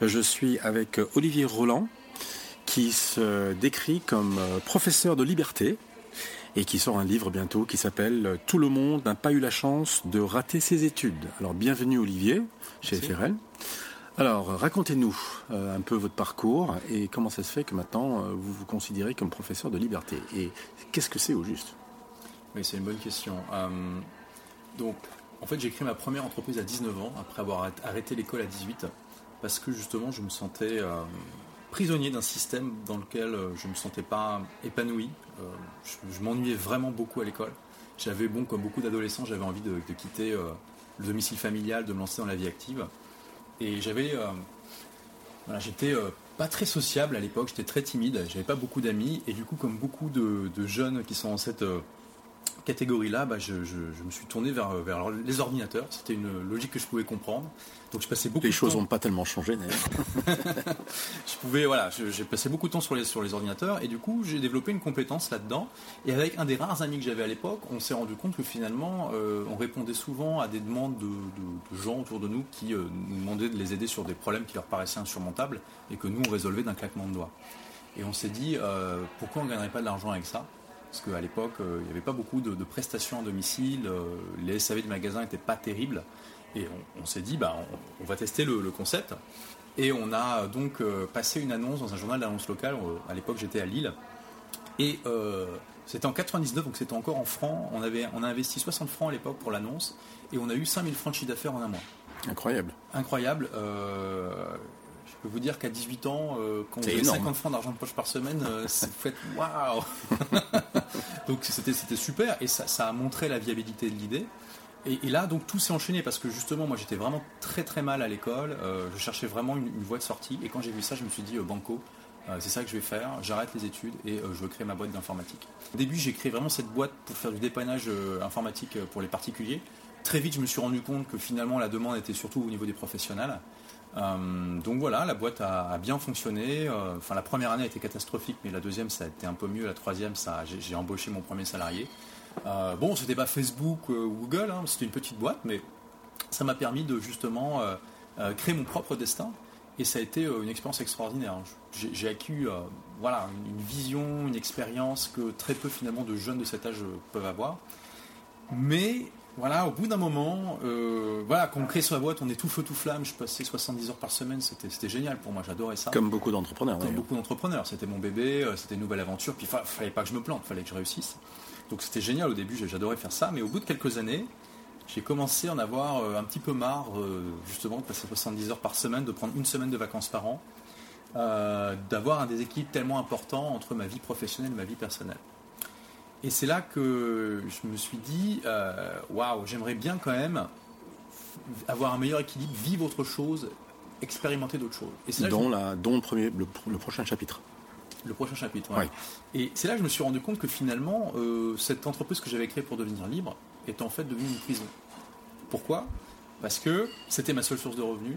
Je suis avec Olivier Roland, qui se décrit comme professeur de liberté et qui sort un livre bientôt qui s'appelle Tout le monde n'a pas eu la chance de rater ses études. Alors bienvenue Olivier chez FRL. Alors racontez-nous euh, un peu votre parcours et comment ça se fait que maintenant euh, vous vous considérez comme professeur de liberté et qu'est-ce que c'est au juste? Oui, c'est une bonne question. Euh, donc en fait j'ai créé ma première entreprise à 19 ans après avoir arrêté l'école à 18 parce que justement je me sentais prisonnier d'un système dans lequel euh, je ne me sentais pas épanoui. Euh, je, m'ennuyais vraiment beaucoup à l'école. J'avais, bon, comme beaucoup d'adolescents, j'avais envie de, quitter euh, le domicile familial, de me lancer dans la vie active. Et j'avais. voilà, j'étais pas très sociable à l'époque, j'étais très timide, j'avais pas beaucoup d'amis. Et du coup, comme beaucoup de, jeunes qui sont en cette catégorie-là, bah, je, me suis tourné vers, vers les ordinateurs. C'était une logique que je pouvais comprendre. Donc je passais beaucoup. Les choses n'ont pas tellement changé d'ailleurs. je pouvais, voilà, j'ai passé beaucoup de temps sur les, sur les ordinateurs et du coup j'ai développé une compétence là-dedans. Et avec un des rares amis que j'avais à l'époque, on s'est rendu compte que finalement euh, on répondait souvent à des demandes de, gens autour de nous qui euh, nous demandaient de les aider sur des problèmes qui leur paraissaient insurmontables et que nous on résolvait d'un claquement de doigts. Et on s'est dit euh, pourquoi on ne gagnerait pas de l'argent avec ça? Parce qu'à l'époque, il n'y avait pas beaucoup de, de prestations à domicile, les SAV de magasins n'étaient pas terribles. Et on, s'est dit, bah, on, va tester le, concept. Et on a donc euh, passé une annonce dans un journal d'annonce locale. Euh, à l'époque, j'étais à Lille. Et euh, c'était en 99, donc c'était encore en francs. On, avait, on a investi 60 francs à l'époque pour l'annonce. Et on a eu 5000 francs de chiffre d'affaires en un mois. Incroyable. Incroyable. je peux vous dire qu'à 18 ans, quand vous avez 50 francs d'argent de poche par semaine, vous faites waouh Donc c'était super et ça, a montré la viabilité de l'idée. Et, là, donc tout s'est enchaîné parce que justement, moi j'étais vraiment très très mal à l'école. Euh, je cherchais vraiment une, voie de sortie. Et quand j'ai vu ça, je me suis dit, euh, Banco, euh, c'est ça que je vais faire. J'arrête les études et je veux créer ma boîte d'informatique. Au début, j'ai créé vraiment cette boîte pour faire du dépannage informatique pour les particuliers. Très vite, je me suis rendu compte que finalement, la demande était surtout au niveau des professionnels. donc voilà, la boîte a, bien fonctionné. Enfin, la première année a été catastrophique, mais la deuxième, ça a été un peu mieux. La troisième, ça, j'ai embauché mon premier salarié. Euh, bon, c'était pas Facebook euh, ou Google, hein, c'était une petite boîte, mais ça m'a permis de justement euh, créer mon propre destin. Et ça a été une expérience extraordinaire. J'ai acquis voilà, une vision, une expérience que très peu finalement de jeunes de cet âge peuvent avoir. Mais voilà, au bout d'un moment, voilà, quand on crée sa boîte, on est tout feu tout flamme. Je passais 70 heures par semaine, c'était génial pour moi, j'adorais ça. Comme beaucoup d'entrepreneurs. Comme beaucoup d'entrepreneurs, c'était mon bébé, c'était une nouvelle aventure. Puis il fallait pas que je me plante, il fallait que je réussisse. Donc c'était génial au début, j'adorais faire ça, mais au bout de quelques années, j'ai commencé à en avoir euh, un petit peu marre, euh, justement, de passer 70 heures par semaine, de prendre une semaine de vacances par an, euh, d'avoir un déséquilibre tellement important entre ma vie professionnelle et ma vie personnelle. Et c'est là que je me suis dit, waouh, j'aimerais bien quand même avoir un meilleur équilibre, vivre autre chose, expérimenter d'autres choses. Et c'est dont, la, le, premier, le prochain chapitre. Le prochain chapitre. Et c'est là que je me suis rendu compte que finalement, euh, cette entreprise que j'avais créée pour devenir libre est en fait devenue une prison. Pourquoi? Parce que c'était ma seule source de revenus.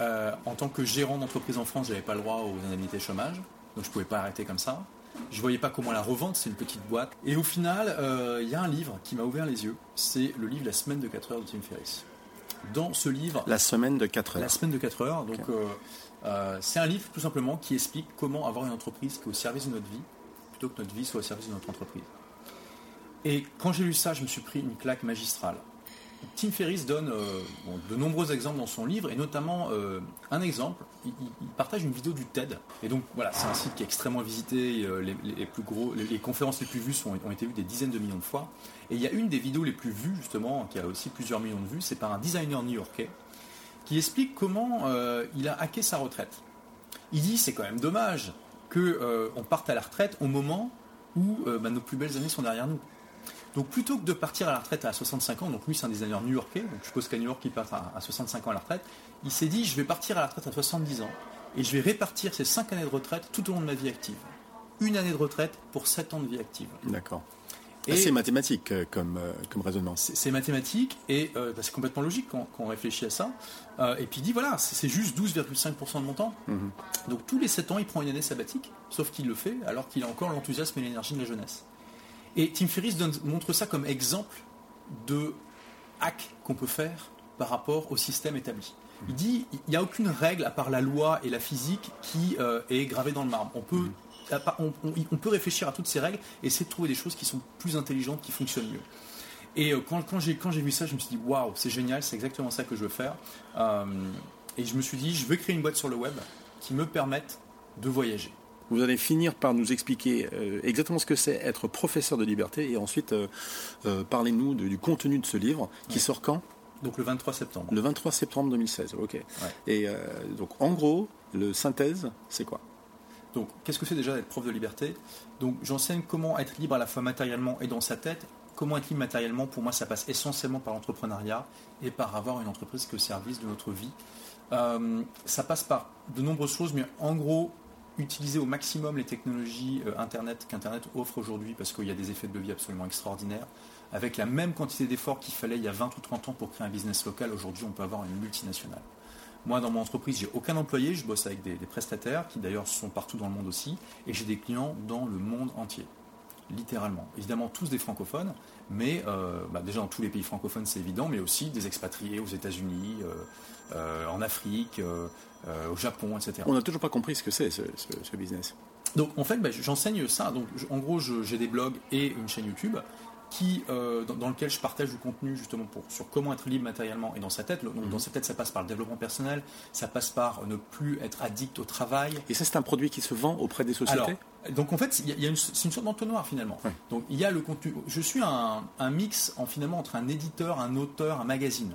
Euh, en tant que gérant d'entreprise en France, je n'avais pas le droit aux indemnités chômage, donc je ne pouvais pas arrêter comme ça. Je ne voyais pas comment la revendre, c'est une petite boîte. Et au final, euh, il y a un livre qui m'a ouvert les yeux. C'est le livre La semaine de 4 heures de Tim Ferriss. Dans ce livre. La semaine de 4 heures. La semaine de 4 heures. Donc, euh, c'est un livre tout simplement qui explique comment avoir une entreprise qui est au service de notre vie, plutôt que notre vie soit au service de notre entreprise. Et quand j'ai lu ça, je me suis pris une claque magistrale. Tim Ferriss donne euh, de nombreux exemples dans son livre, et notamment euh, un exemple, il, partage une vidéo du TED. Et donc voilà, c'est un site qui est extrêmement visité, les, plus gros, les, conférences les plus vues ont été vues des dizaines de millions de fois. Et il y a une des vidéos les plus vues, justement, qui a aussi plusieurs millions de vues, c'est par un designer new-yorkais qui explique comment euh, il a hacké sa retraite. Il dit c'est quand même dommage qu'on euh, parte à la retraite au moment où euh, bah, nos plus belles années sont derrière nous. Donc plutôt que de partir à la retraite à 65 ans, donc lui c'est un designer new-yorkais, donc je suppose qu'à New York il part à, 65 ans à la retraite, il s'est dit je vais partir à la retraite à 70 ans et je vais répartir ces 5 années de retraite tout au long de ma vie active. Une année de retraite pour 7 ans de vie active. D'accord. C'est mathématique euh, comme, euh, comme raisonnement. C'est mathématique et euh, bah, c'est complètement logique quand, on réfléchit à ça. et puis il dit voilà, c'est juste 12,5% de mon temps. Mhm. Donc tous les 7 ans, il prend une année sabbatique, sauf qu'il le fait alors qu'il a encore l'enthousiasme et l'énergie de la jeunesse. Et Tim Ferriss montre ça comme exemple de hack qu'on peut faire par rapport au système établi. Il dit il n'y a aucune règle à part la loi et la physique qui euh, est gravée dans le marbre. On peut, on, peut réfléchir à toutes ces règles et essayer de trouver des choses qui sont plus intelligentes, qui fonctionnent mieux. Et euh, quand, quand j'ai vu ça, je me suis dit waouh, c'est génial, c'est exactement ça que je veux faire. Euh, et je me suis dit, je veux créer une boîte sur le web qui me permette de voyager. Vous allez finir par nous expliquer exactement ce que c'est être professeur de liberté et ensuite parlez-nous du contenu de ce livre qui sort quand? Donc le 23 septembre. Le 23 septembre 2016, ok. Et euh, donc en gros, le synthèse, c'est quoi? Donc qu'est-ce que c'est déjà d'être prof de liberté? Donc j'enseigne comment être libre à la fois matériellement et dans sa tête. Comment être libre matériellement, pour moi, ça passe essentiellement par l'entrepreneuriat et par avoir une entreprise qui est au service de notre vie. Euh, ça passe par de nombreuses choses, mais en gros, utiliser au maximum les technologies euh, Internet qu'Internet offre aujourd'hui parce qu'il y a des effets de levier absolument extraordinaires. Avec la même quantité d'efforts qu'il fallait il y a 20 ou 30 ans pour créer un business local, aujourd'hui on peut avoir une multinationale. Moi, dans mon entreprise, j'ai aucun employé, je bosse avec des, prestataires qui d'ailleurs sont partout dans le monde aussi, et j'ai des clients dans le monde entier, littéralement. Évidemment, tous des francophones, mais euh, bah, déjà dans tous les pays francophones, c'est évident, mais aussi des expatriés aux États-Unis, euh, euh, en Afrique, au Japon, etc. On n'a toujours pas compris ce que c'est ce, business. Donc en fait, bah, j'enseigne ça. Donc en gros, j'ai des blogs et une chaîne YouTube qui, euh, dans, lequel je partage du contenu justement pour, sur comment être libre matériellement et dans sa tête. Donc, Dans mhm. sa tête, ça passe par le développement personnel, ça passe par ne plus être addict au travail. Et ça, c'est un produit qui se vend auprès des sociétés? Donc en fait, il y a une, c'est une sorte d'entonnoir finalement. Donc il y a le contenu. Je suis un, mix en, finalement entre un éditeur, un auteur, un magazine.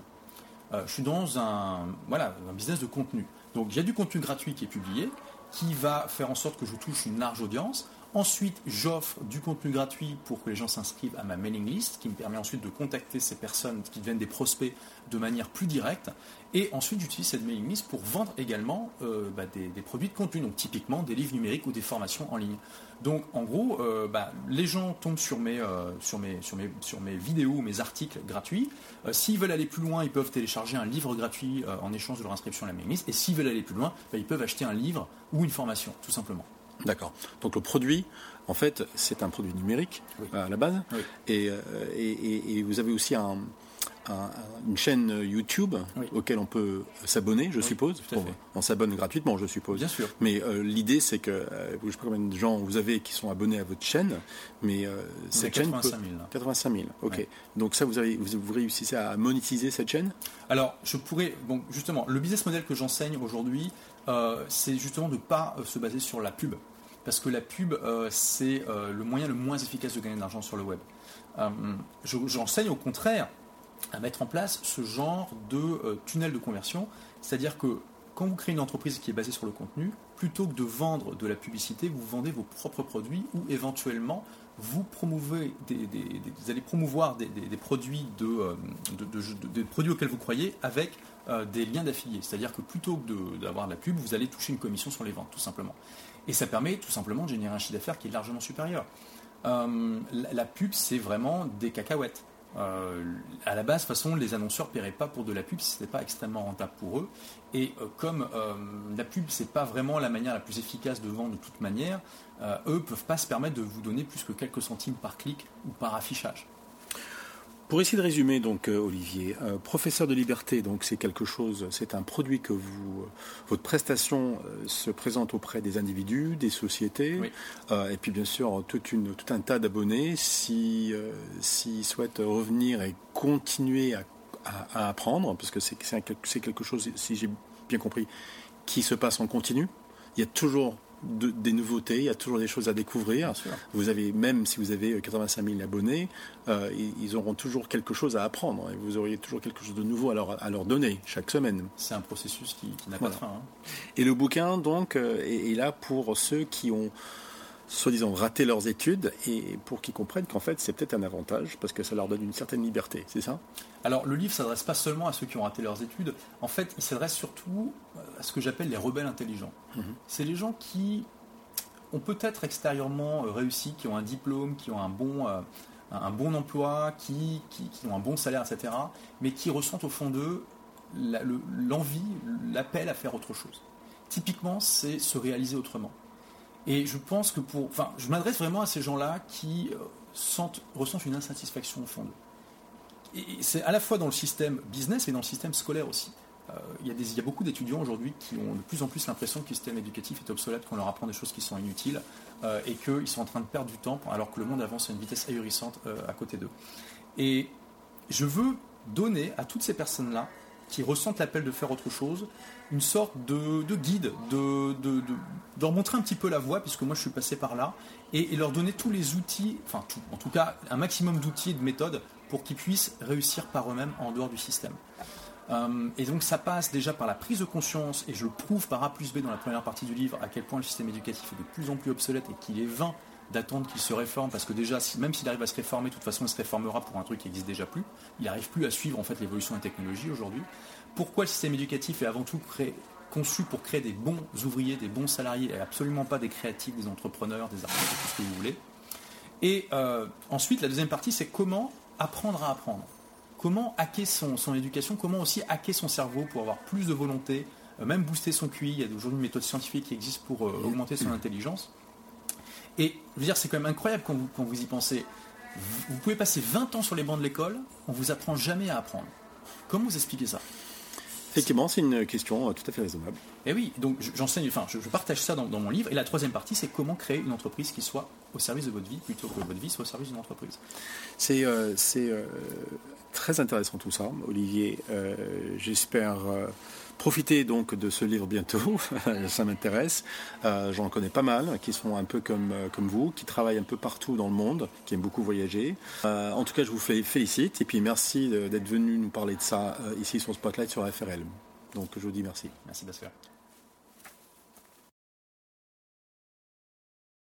Euh, je suis dans un, voilà, un business de contenu. Donc il y a du contenu gratuit qui est publié, qui va faire en sorte que je touche une large audience. Ensuite, j'offre du contenu gratuit pour que les gens s'inscrivent à ma mailing list, qui me permet ensuite de contacter ces personnes qui deviennent des prospects de manière plus directe. Et ensuite, j'utilise cette mailing list pour vendre également euh, bah, des, produits de contenu, donc typiquement des livres numériques ou des formations en ligne. Donc, en gros, euh, bah, les gens tombent sur mes, euh, sur, mes, articles gratuits. s'ils veulent aller plus loin, ils peuvent télécharger un livre gratuit en échange de leur inscription à la mailing list. Et s'ils veulent aller plus loin, bah, ils peuvent acheter un livre ou une formation, tout simplement. D'accord. Donc le produit, en fait, c'est un produit numérique à la base. Euh, et, et, vous avez aussi une chaîne YouTube auquel on peut s'abonner, je suppose. on s'abonne gratuitement, je suppose. Bien sûr. Mais euh, l'idée, c'est que, euh, je ne sais pas combien de gens vous avez qui sont abonnés à votre chaîne, mais cette 85 000. 85 000, ok. Donc ça, vous, avez, vous, réussissez à monétiser cette chaîne? Alors, je pourrais, bon, justement, le business model que j'enseigne aujourd'hui, c'est justement de ne pas se baser sur la pub parce que la pub, euh, c'est euh, le moyen le moins efficace de gagner de l'argent sur le web. Euh, j'enseigne au contraire à mettre en place ce genre de tunnel de conversion, c'est-à-dire que quand vous créez une entreprise qui est basée sur le contenu, plutôt que de vendre de la publicité, vous vendez vos propres produits ou éventuellement vous promouvez vous allez promouvoir des, produits de, des produits auxquels vous croyez avec des liens d'affiliés. C'est-à-dire que plutôt que d'avoir de la pub, vous allez toucher une commission sur les ventes, tout simplement. Et ça permet tout simplement de générer un chiffre d'affaires qui est largement supérieur. Euh, la, pub, c'est vraiment des cacahuètes. Euh, à la base, de toute façon, les annonceurs ne paieraient pas pour de la pub si ce n'était pas extrêmement rentable pour eux. Et euh, comme la pub, ce n'est pas vraiment la manière la plus efficace de vendre de toute manière, eux ne peuvent pas se permettre de vous donner plus que quelques centimes par clic ou par affichage. Pour essayer de résumer, donc, euh, Olivier, euh, professeur de liberté, donc c'est quelque chose, c'est un produit que vous, euh, votre prestation se présente auprès des individus, des sociétés, et puis bien sûr toute une, tout un tas d'abonnés s'ils si, souhaitent revenir et continuer à, à apprendre, parce que c'est quelque chose, si j'ai bien compris, qui se passe en continu. Il y a toujours des nouveautés, il y a toujours des choses à découvrir. Vous avez, même si vous avez 85 000 abonnés, euh, ils auront toujours quelque chose à apprendre et vous auriez toujours quelque chose de nouveau à leur, à leur donner chaque semaine. C'est un processus qui, n'a pas de fin. Hein. Et le bouquin, donc, euh, est, là pour ceux qui ont soi-disant raté leurs études et pour qu'ils comprennent qu'en fait c'est peut-être un avantage parce que ça leur donne une certaine liberté, c'est ça? Alors le livre s'adresse pas seulement à ceux qui ont raté leurs études, en fait il s'adresse surtout à ce que j'appelle les rebelles intelligents. Mhm. C'est les gens qui ont peut-être extérieurement euh, réussi, qui ont un diplôme, qui ont un bon, euh, un bon emploi, qui, qui, ont un bon salaire, etc., mais qui ressentent au fond d'eux l'envie, l'appel à faire autre chose. Typiquement, c'est se réaliser autrement. Et je pense que pour. Enfin, je m'adresse vraiment à ces gens-là qui euh, sentent, ressentent une insatisfaction au fond d'eux. Et c'est à la fois dans le système business et dans le système scolaire aussi. il, y a beaucoup d'étudiants aujourd'hui qui ont de plus en plus l'impression que le système éducatif est obsolète, qu'on leur apprend des choses qui sont inutiles et qu'ils sont en train de perdre du temps alors que le monde avance à une vitesse ahurissante à côté d'eux. Et je veux donner à toutes ces personnes-là qui ressentent l'appel de faire autre chose, une sorte de, guide, de, leur montrer un petit peu la voie, puisque moi je suis passé par là, et, leur donner tous les outils, enfin tout, en tout cas un maximum d'outils et de méthodes pour qu'ils puissent réussir par eux-mêmes en dehors du système. Euh, et donc ça passe déjà par la prise de conscience, et je le prouve par A plus B dans la première partie du livre, à quel point le système éducatif est de plus en plus obsolète et qu'il est vain d'attendre qu'il se réforme, parce que déjà, même s'il arrive à se réformer, de toute façon, il se réformera pour un truc qui n'existe déjà plus. Il n'arrive plus à suivre en fait l'évolution des technologies aujourd'hui. Pourquoi le système éducatif est avant tout conçu pour créer des bons ouvriers, des bons salariés, et absolument pas des créatifs, des entrepreneurs, des artistes, tout ce que vous voulez? Et euh, ensuite, la deuxième partie, c'est comment apprendre à apprendre. Comment hacker son, éducation, comment aussi hacker son cerveau pour avoir plus de volonté, euh, même booster son QI. Il y a aujourd'hui une méthode scientifique qui existe pour euh, augmenter son intelligence. Et je veux dire, c'est quand même incroyable quand vous, quand vous y pensez. Vous pouvez passer 20 ans sur les bancs de l'école, on vous apprend jamais à apprendre. Comment vous expliquez ça? Effectivement, c'est une question euh, tout à fait raisonnable. Et oui, donc j'enseigne, enfin, je, partage ça dans, mon livre. Et la troisième partie, c'est comment créer une entreprise qui soit au service de votre vie plutôt que votre vie soit au service d'une entreprise. C'est euh, euh, très intéressant tout ça, Olivier. J'espère Profitez donc de ce livre bientôt, ça m'intéresse. Euh, j'en connais pas mal qui sont un peu comme, euh, comme vous, qui travaillent un peu partout dans le monde, qui aiment beaucoup voyager. Euh, en tout cas, je vous félicite et puis merci d'être venu nous parler de ça ici sur Spotlight sur FRL. Donc je vous dis merci. Merci Bhaskar.